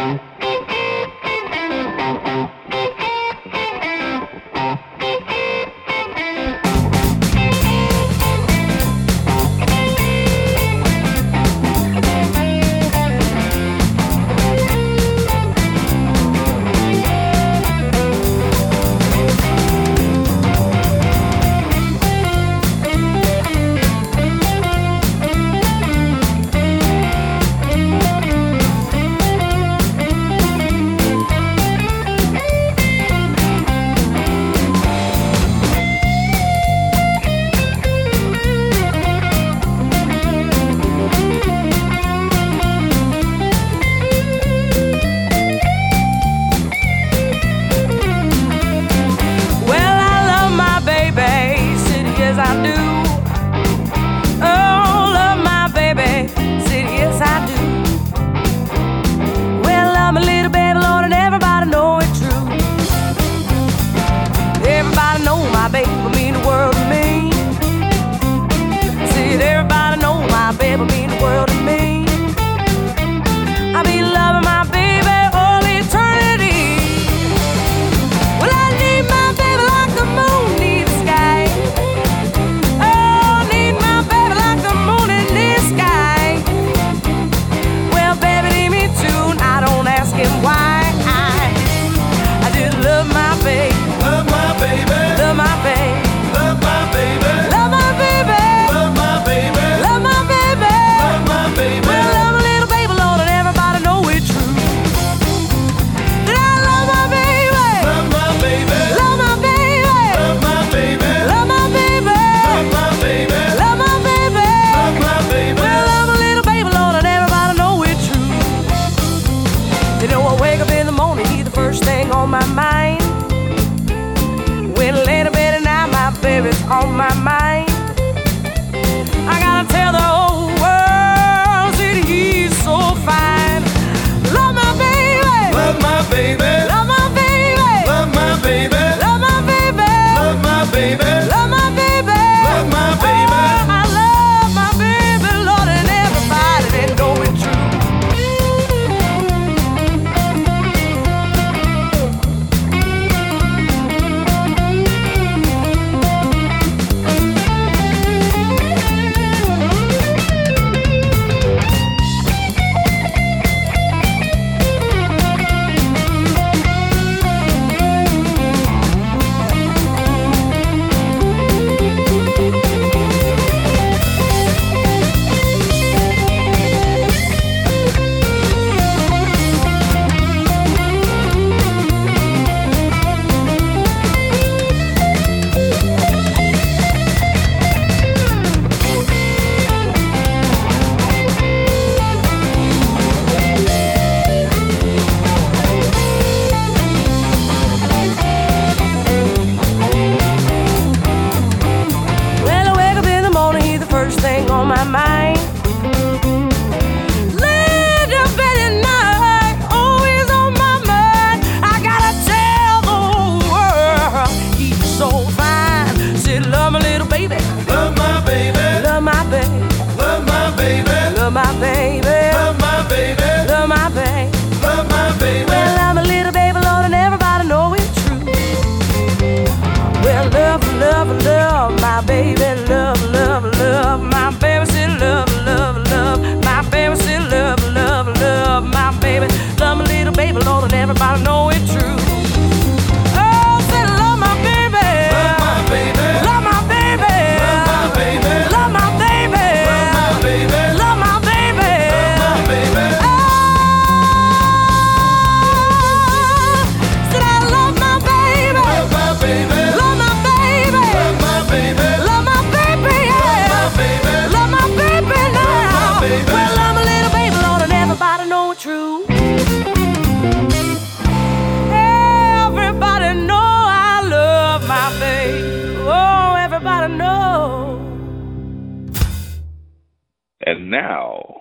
Bye.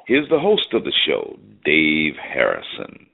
Here's the host of the show, Dave Harrison.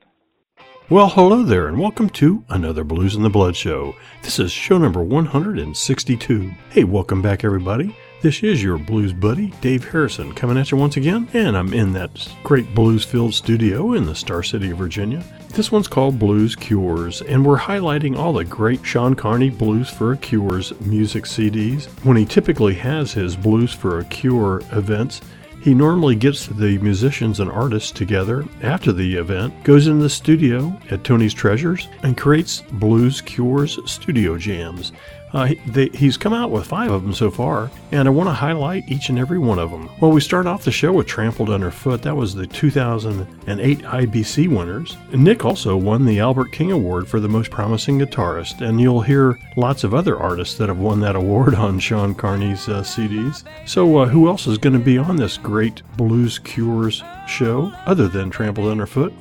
Well, hello there, and welcome to another Blues in the Blood show. This is show number 162. Hey, welcome back, everybody. This is your blues buddy, Dave Harrison, coming at you once again, and I'm in that great blues filled studio in the Star City of Virginia. This one's called Blues Cures, and we're highlighting all the great Sean Carney Blues for a Cure's music CDs. When he typically has his Blues for a Cure events, he normally gets the musicians and artists together after the event, goes in the studio at Tony's Treasures, and creates Blues Cures studio jams. Uh, they, he's come out with five of them so far, and I want to highlight each and every one of them. Well, we start off the show with Trampled Underfoot. That was the 2008 IBC winners. Nick also won the Albert King Award for the most promising guitarist, and you'll hear lots of other artists that have won that award on Sean Carney's uh, CDs. So, uh, who else is going to be on this great Blues Cures show other than Trampled Underfoot?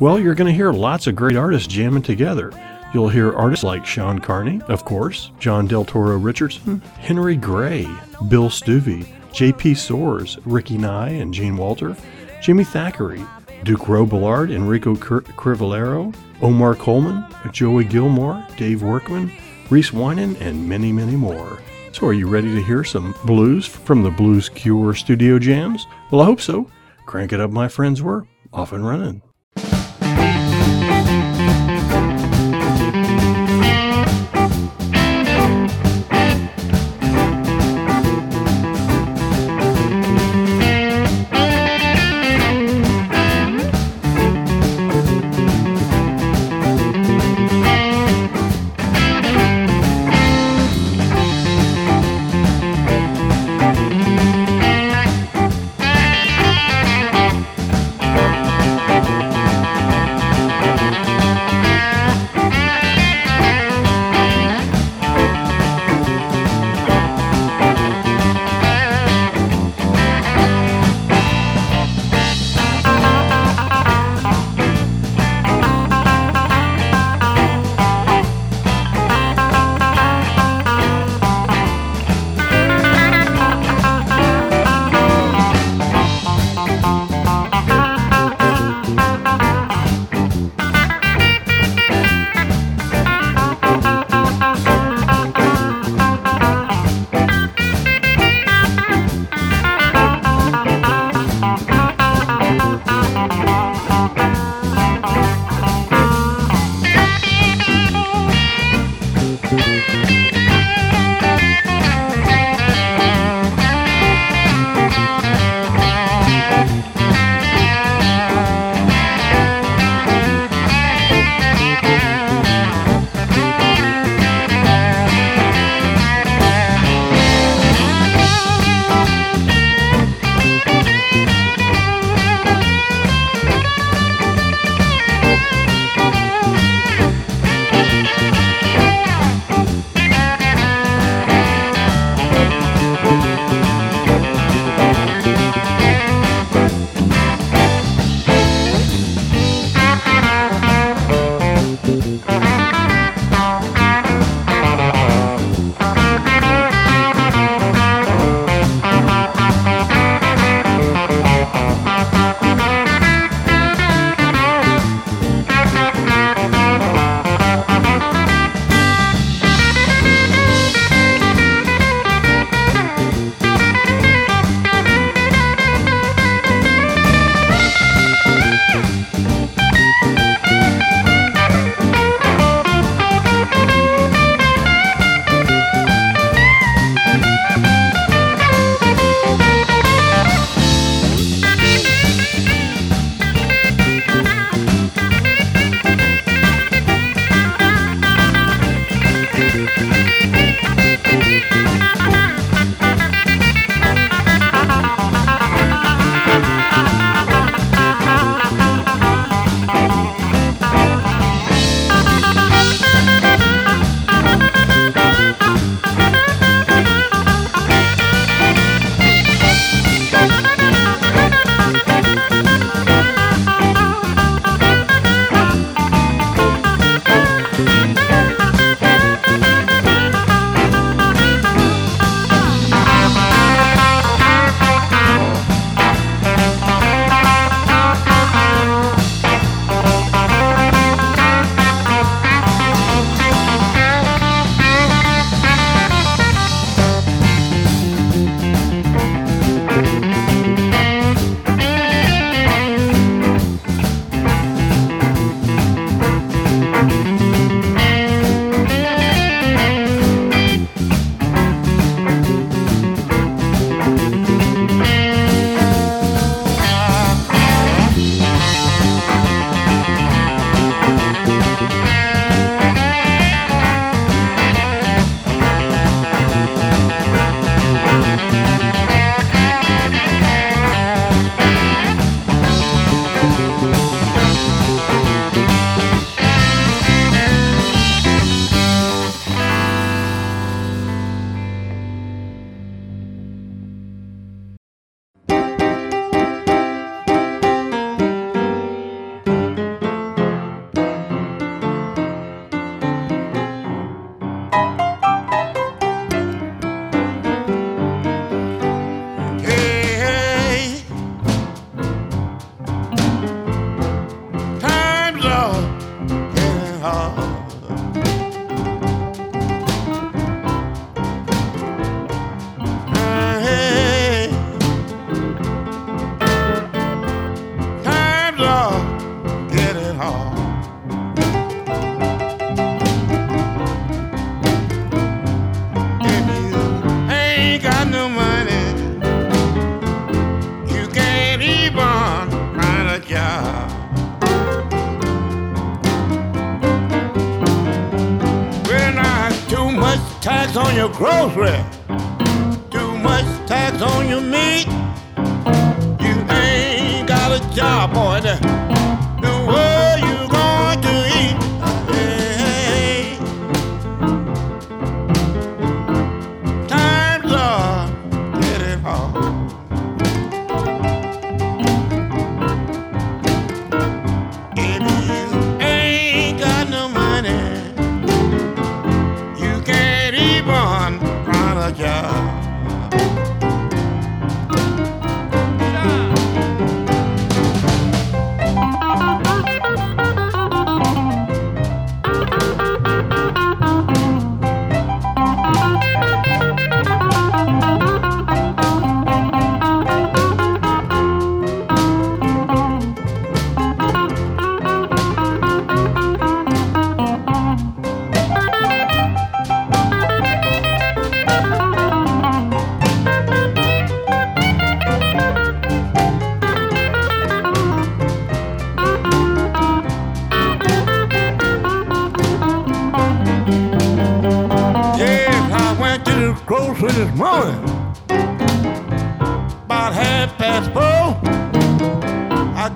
Well, you're going to hear lots of great artists jamming together. You'll hear artists like Sean Carney, of course, John Del Toro Richardson, Henry Gray, Bill Stuve, J.P. Soares, Ricky Nye and Gene Walter, Jimmy Thackery, Duke Robillard, Enrico Crivellaro, Omar Coleman, Joey Gilmore, Dave Workman, Reese Wynans, and many, many more. So, are you ready to hear some blues from the Blues Cure studio jams? Well, I hope so. Crank it up, my friends. We're off and running.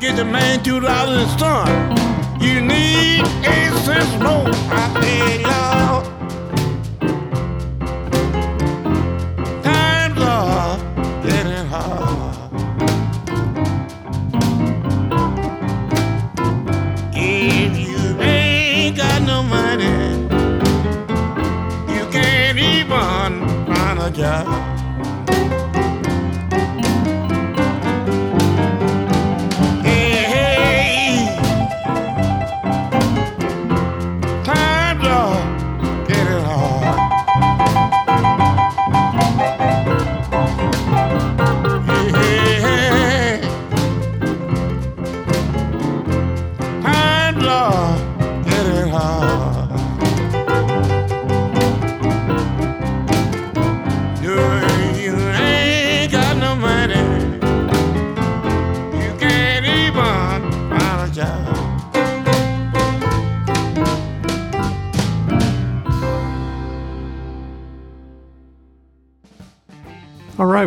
Get the man two dollars in store. You need eight cents more. I say, y'all.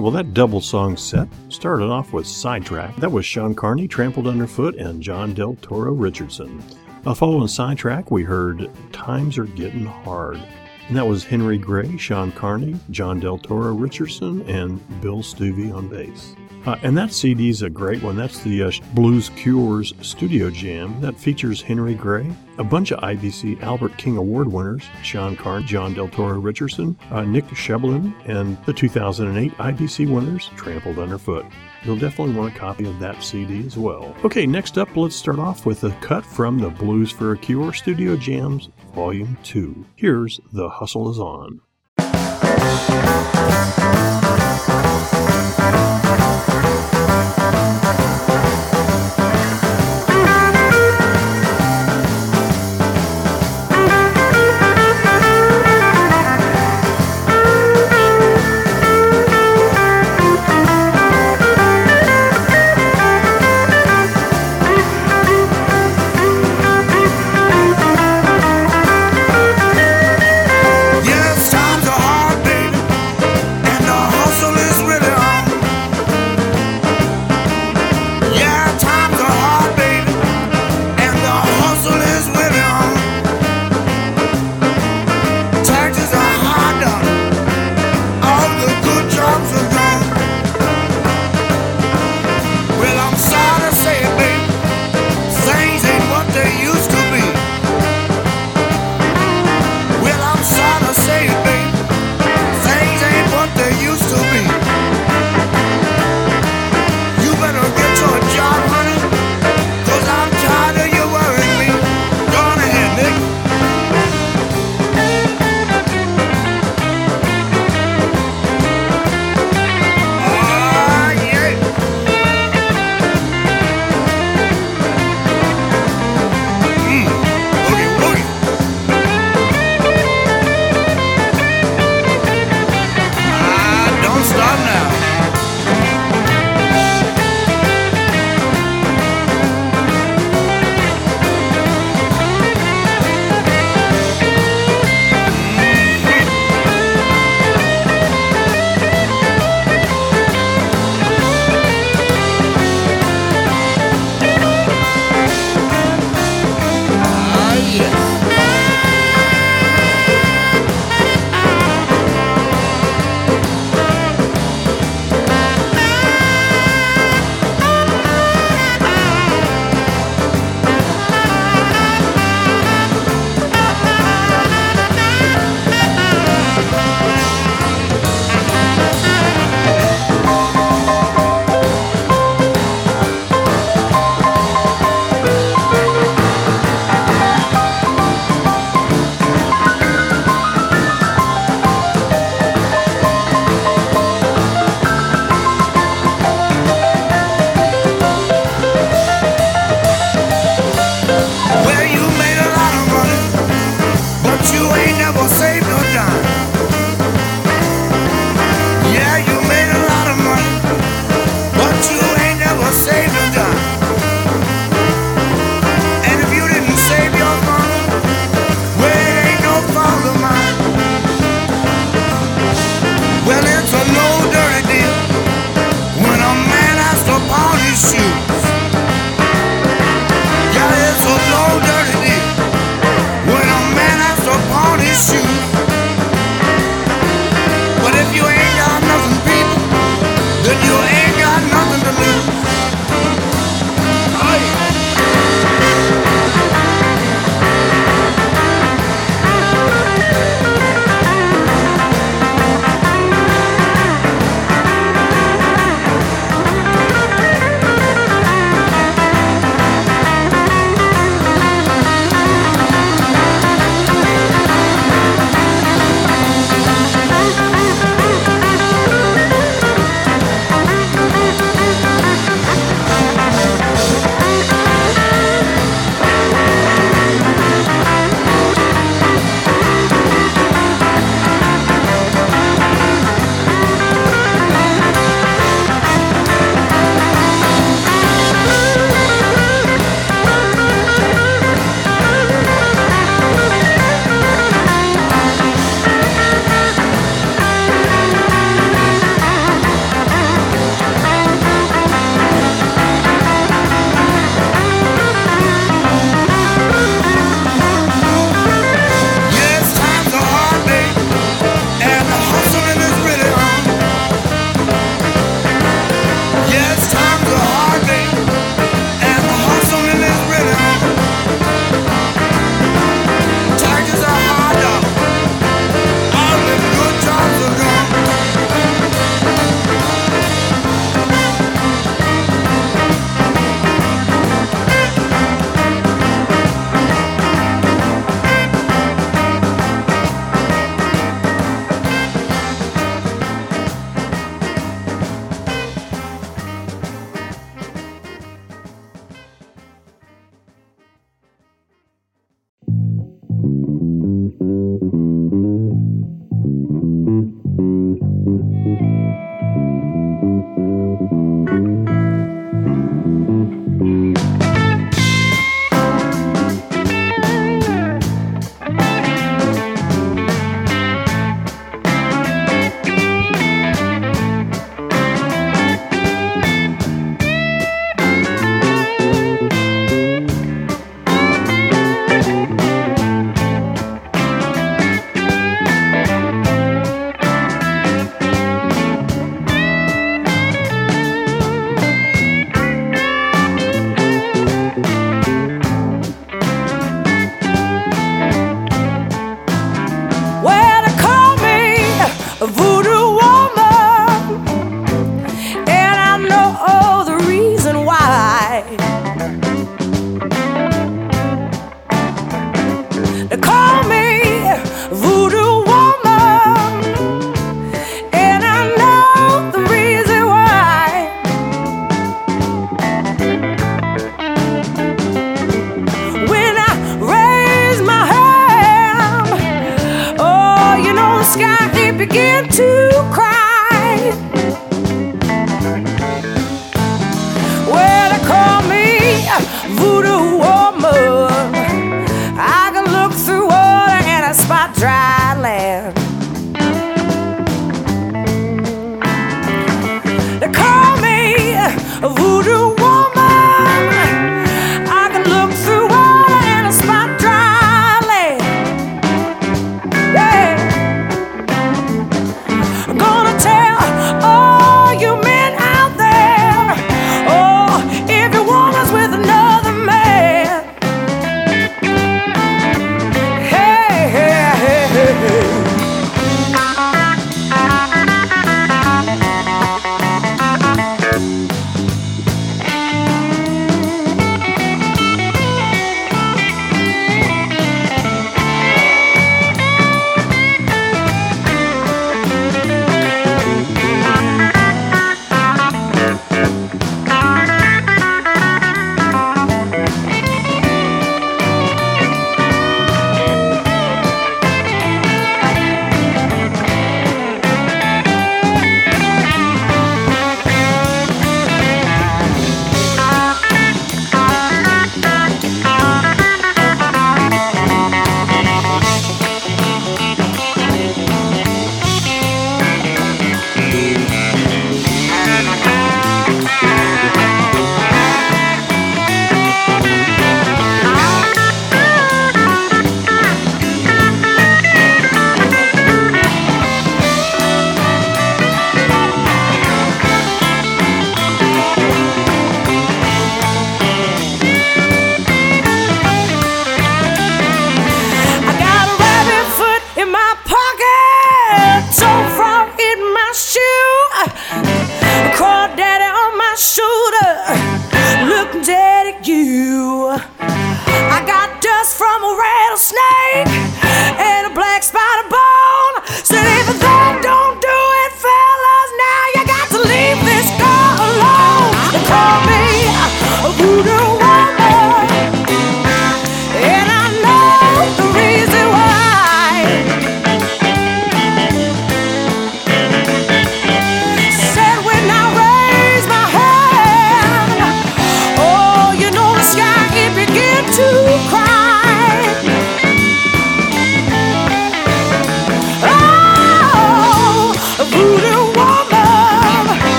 Right, well, that double song set started off with Sidetrack. That was Sean Carney, Trampled Underfoot, and John Del Toro Richardson. Uh, following Sidetrack, we heard Times Are Getting Hard. And that was Henry Gray, Sean Carney, John Del Toro Richardson, and Bill Stuve on bass. Uh, and that CD is a great one. That's the uh, Blues Cures Studio Jam that features Henry Gray, a bunch of IBC Albert King Award winners, Sean Carn, John Del Toro Richardson, uh, Nick Schnebelen, and the 2008 IBC winners, Trampled Underfoot. You'll definitely want a copy of that CD as well. Okay, next up, let's start off with a cut from the Blues for a Cure Studio Jams Volume 2. Here's The Hustle Is On.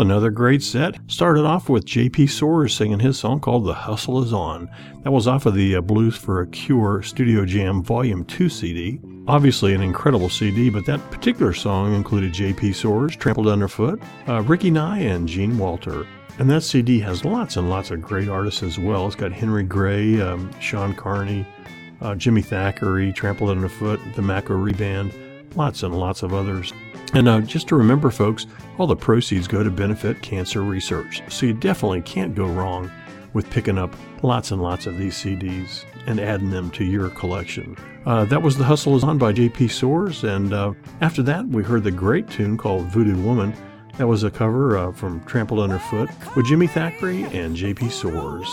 Another great set. Started off with J.P. Soares singing his song called The Hustle Is On. That was off of the uh, Blues for a Cure Studio Jam Volume 2 CD. Obviously, an incredible CD, but that particular song included J.P. Soares, Trampled Underfoot, uh, Ricky Nye, and Gene Walter. And that CD has lots and lots of great artists as well. It's got Henry Gray, um, Sean Carney, uh, Jimmy Thackery, Trampled Underfoot, the Macquarie Band, lots and lots of others. And uh, just to remember, folks, all the proceeds go to benefit cancer research. So you definitely can't go wrong with picking up lots and lots of these CDs and adding them to your collection. Uh, that was The Hustle is On by J.P. Soares. And uh, after that, we heard the great tune called Voodoo Woman. That was a cover uh, from Trampled Underfoot with Jimmy Thackery and J.P. Soares.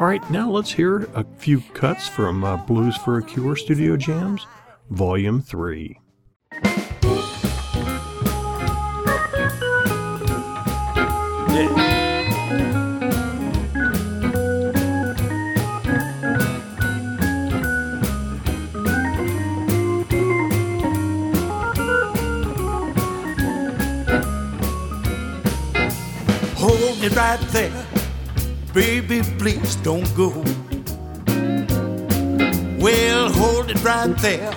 All right, now let's hear a few cuts from uh, Blues for a Cure Studio Jams, Volume 3. Hold it right there. Baby, please don't go. Well, hold it right there.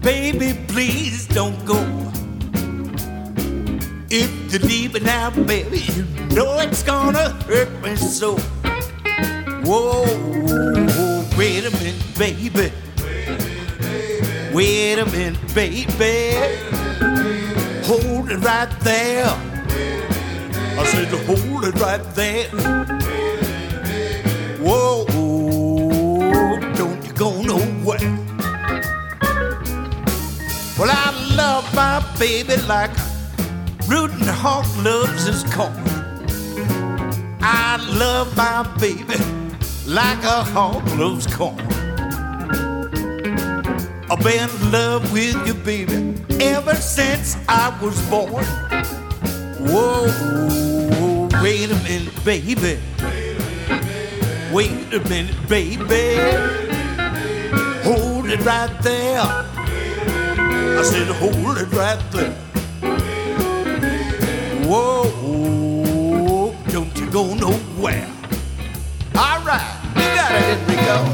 Baby, please don't go. If you leave it now, baby, you know it's gonna hurt me so. Whoa, wait a minute, baby. Wait a minute, baby. Hold it right there. I said, hold it right there. Whoa, don't you go nowhere. Well, I love my baby like rootin' hawk loves his corn. I love my baby like a hawk loves corn. I've been in love with you, baby, ever since I was born. Whoa, wait a minute, baby. Wait a minute, baby. Hold it right there. I said, hold it right there. Go nowhere. All right, you got it, Enrico.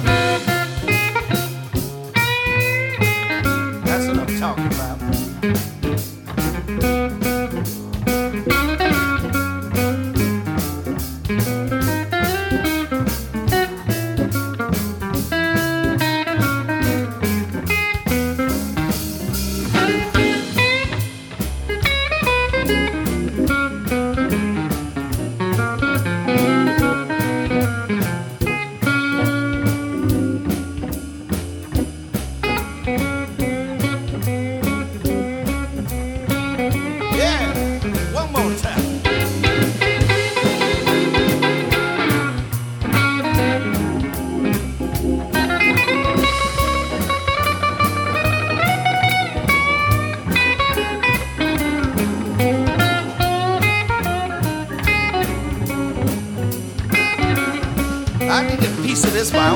I need a piece of this my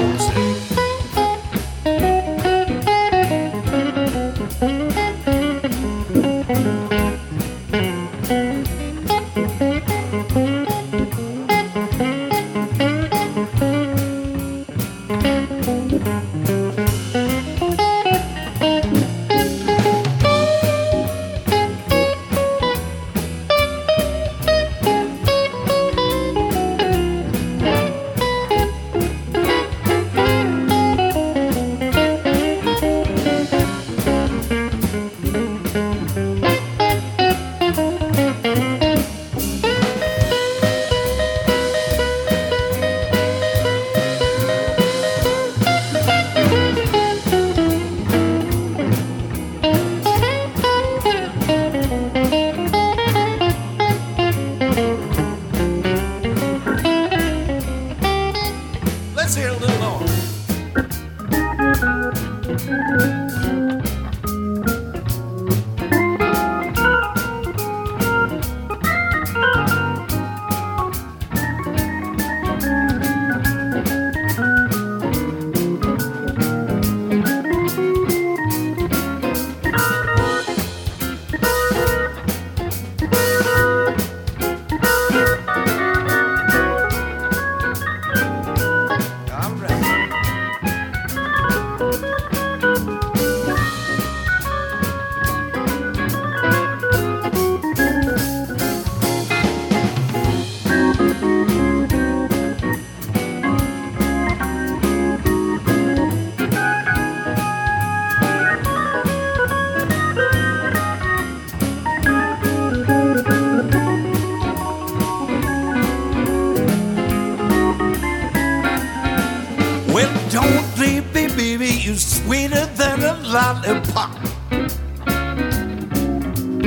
lollipop.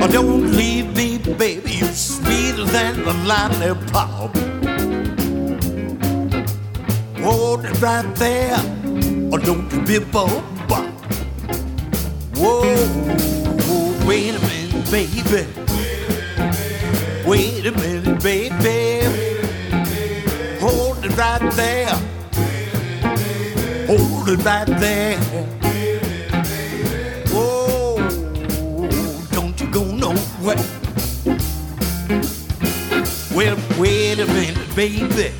Oh, don't leave me, baby. You're sweeter than a lollipop. Hold it right there. Oh, don't you be bop. Whoa, wait a minute, baby. Wait a minute, baby. Hold it right there. Hold it right there. Baby.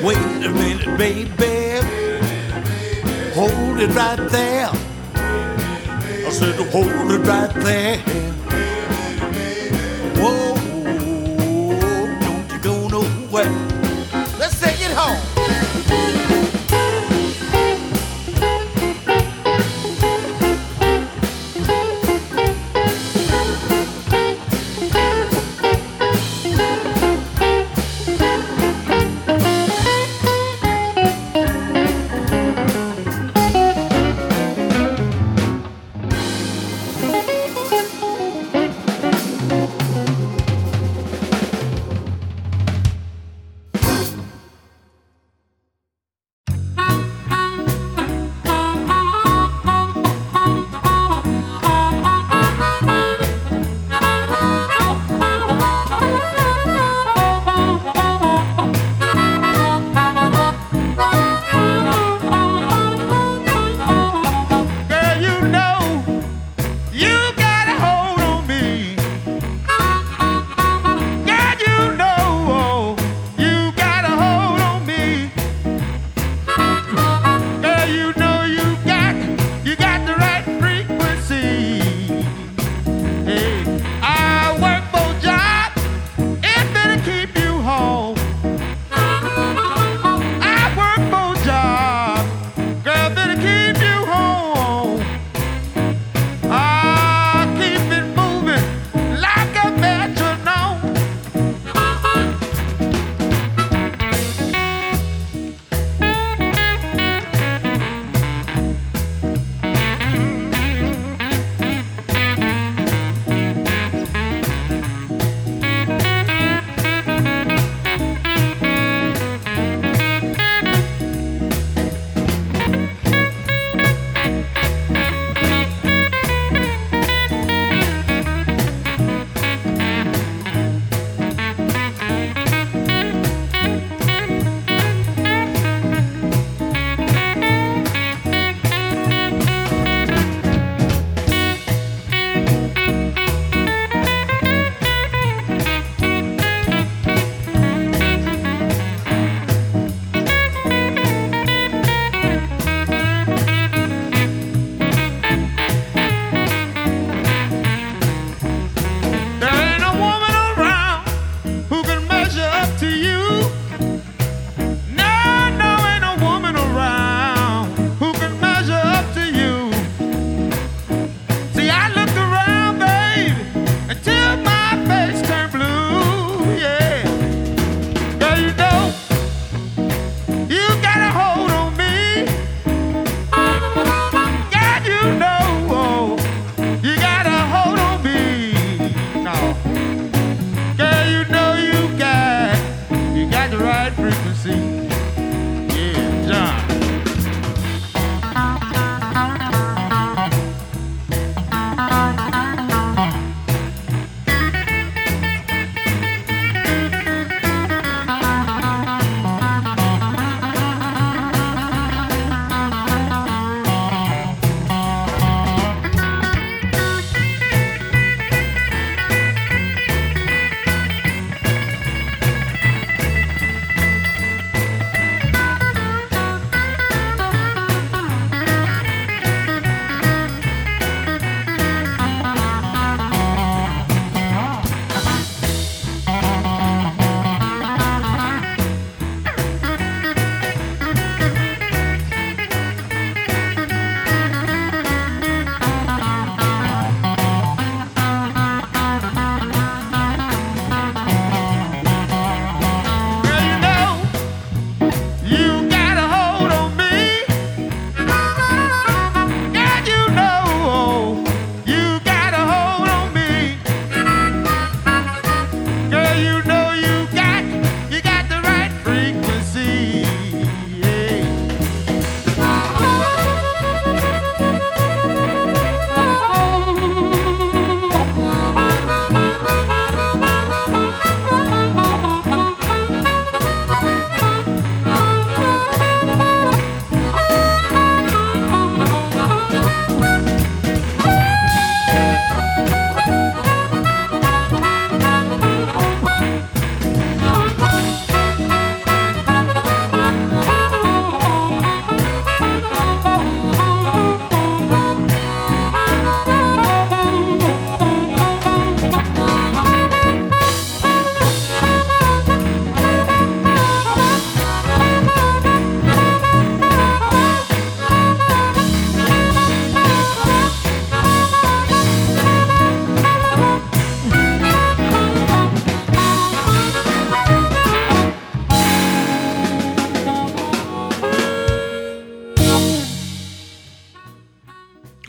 Wait a minute, baby. Hold it right there. I said, hold it right there.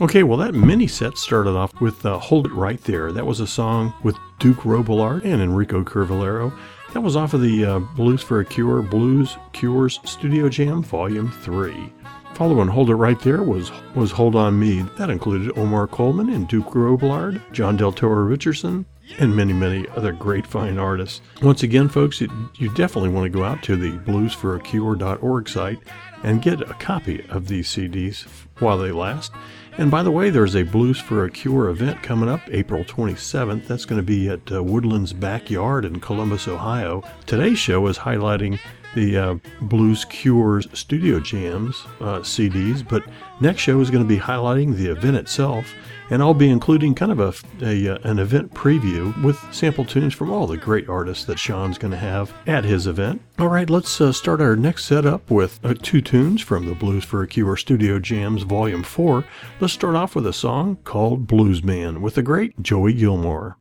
Okay, well, that mini set started off with uh, Hold It Right There. That was a song with Duke Robillard and Enrico Crivellaro. That was off of the uh, Blues for a Cure Blues Cures Studio Jam Volume 3. Following Hold It Right There was, was Hold On Me. That included Omar Coleman and Duke Robillard, John Del Toro Richardson, and many, many other great fine artists. Once again, folks, you definitely want to go out to the bluesforacure.org site and get a copy of these CDs while they last. And by the way, there's a Blues for a Cure event coming up April 27th. That's going to be at uh, Woodland's Backyard in Columbus, Ohio. Today's show is highlighting the uh, Blues Cures Studio Jams uh, CDs, but next show is going to be highlighting the event itself and I'll be including kind of a, a uh, an event preview with sample tunes from all the great artists that Sean's going to have at his event. All right, let's uh, start our next setup with uh, two tunes from the Blues for a Cure Studio Jams Volume 4. Let's start off with a song called Blues Man with the great Joey Gilmore.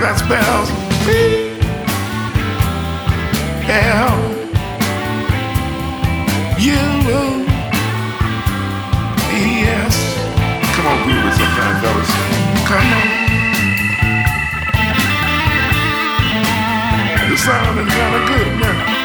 that spells me. Hell, You. Yes. Come on, we with sometime, fellas. Come on. The sound is kinda good now.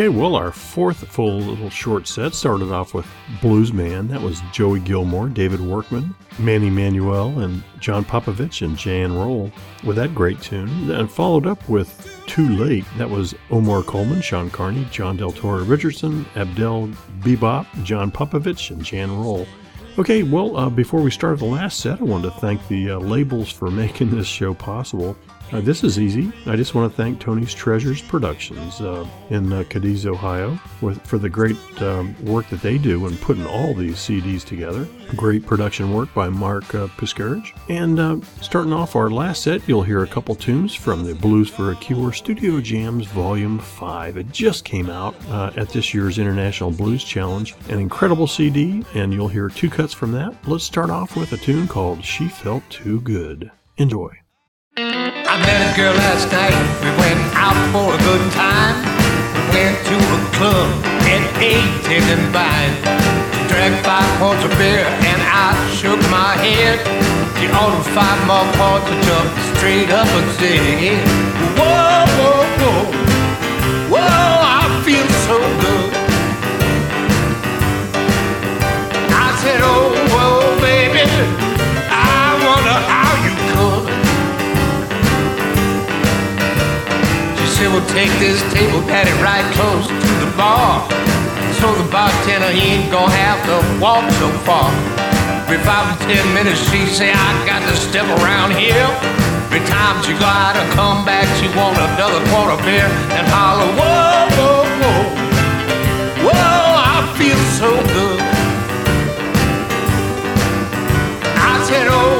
Okay, well, our fourth full little short set started off with Blues Man. That was Joey Gilmore, David Workman, Manny Manuel, and John Popovich and Jan Roll with that great tune. And followed up with Too Late. That was Omar Coleman, Sean Carney, John Del Toro Richardson, Abdel Bebop, John Popovich, and Jan Roll. Okay, well, uh, before we start the last set, I wanted to thank the uh, labels for making this show possible. Uh, this is easy. I just want to thank Tony's Treasures Productions uh, in uh, Cadiz, Ohio, with, for the great um, work that they do in putting all these CDs together. Great production work by Mark uh. And uh, starting off our last set, you'll hear a couple tunes from the Blues for a Cure Studio Jams Volume 5. It just came out uh, at this year's International Blues Challenge. An incredible CD, and you'll hear two cuts from that. Let's start off with a tune called She Felt Too Good. Enjoy. I met a girl last night. We went out for a good time. We went to a club and ate and wine. Drank five quarts of beer and I shook my head. She ordered five more quarts to jump straight up and Whoa, whoa, whoa, whoa, Well, take this table, pat it right close to the bar. So the bartender, he ain't gonna have to walk so far. Every five to ten minutes, she say, I got to step around here. Every time she go out or come back, she want another quart of beer and holler, whoa, whoa, whoa. Whoa, I feel so good. I said, oh,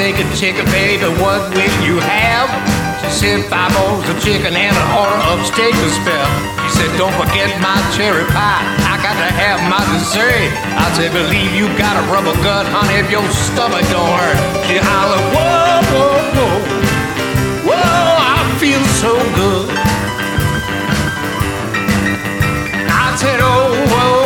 steak and chicken, baby, what will you have? She said five bowls of chicken and an order of steak to spare. She said, don't forget my cherry pie. I got to have my dessert. I said, believe you got a rubber gut, honey, if your stomach don't hurt. She hollered, whoa, whoa, whoa. Whoa, I feel so good. I said, oh, whoa,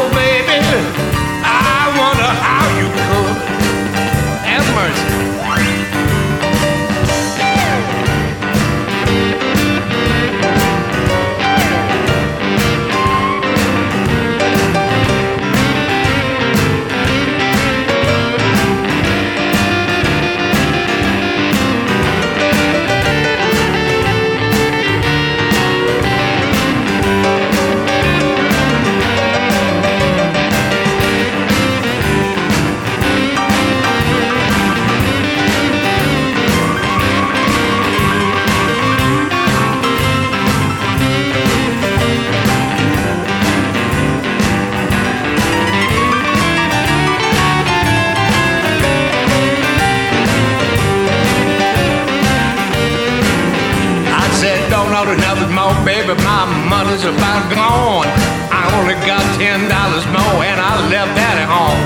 baby. My money's about gone. I only got ten dollars more, and I left that at home.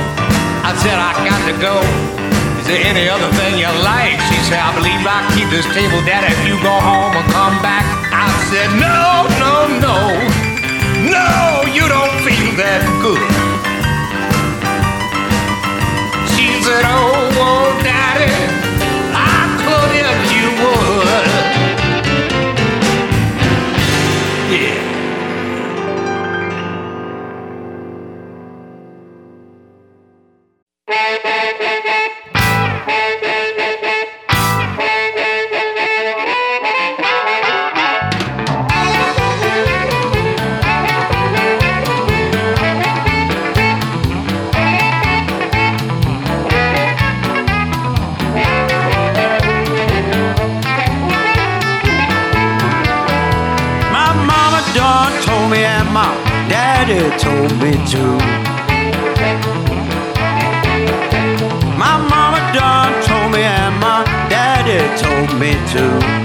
I said, I got to go. Is there any other thing you like? She said, I believe I keep this table, Daddy. If you go home and come back, I said, no, no, no, no. You don't feel that good. She said, oh, oh, Daddy, daddy told me to. My mama done told me and my daddy told me to.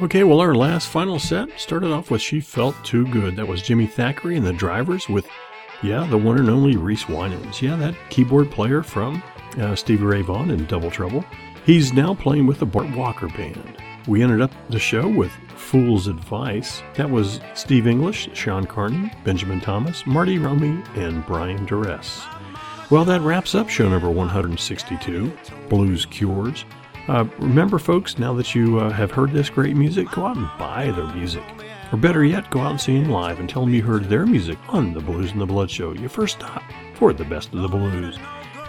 Okay, well, our last final set started off with She Felt Too Good. That was Jimmy Thackery and the Drivers with, yeah, the one and only Reese Wynans. Yeah, that keyboard player from uh, Stevie Ray Vaughan and Double Trouble. He's now playing with the Bart Walker Band. We ended up the show with Fool's Advice. That was Steve English, Sean Carney, Benjamin Thomas, Marty Romy, and Brian Duress. Well, that wraps up show number 162, Blues Cures. Uh, remember, folks, now that you uh, have heard this great music, go out and buy their music. Or better yet, go out and see them live and tell them you heard their music on the BluzNdaBlood Show, your first stop for the best of the blues.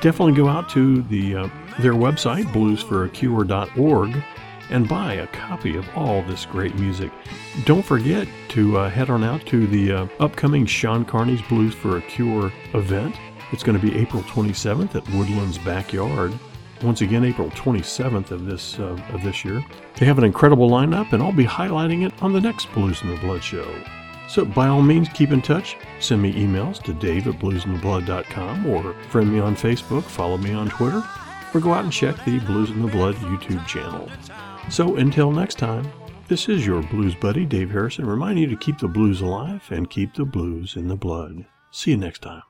Definitely go out to the uh, their website, bluesforacure.org, and buy a copy of all this great music. Don't forget to uh, head on out to the uh, upcoming Sean Carney's Blues for a Cure event. It's going to be April 27th at Woodlands Backyard. Once again, April 27th of this uh, of this year. They have an incredible lineup, and I'll be highlighting it on the next BluzNdaBlood show. So, by all means, keep in touch. Send me emails to dave at bluzndablood.com or friend me on Facebook, follow me on Twitter, or go out and check the BluzNdaBlood YouTube channel. So, until next time, this is your blues buddy, Dave Harrison, reminding you to keep the blues alive and keep the blues in the blood. See you next time.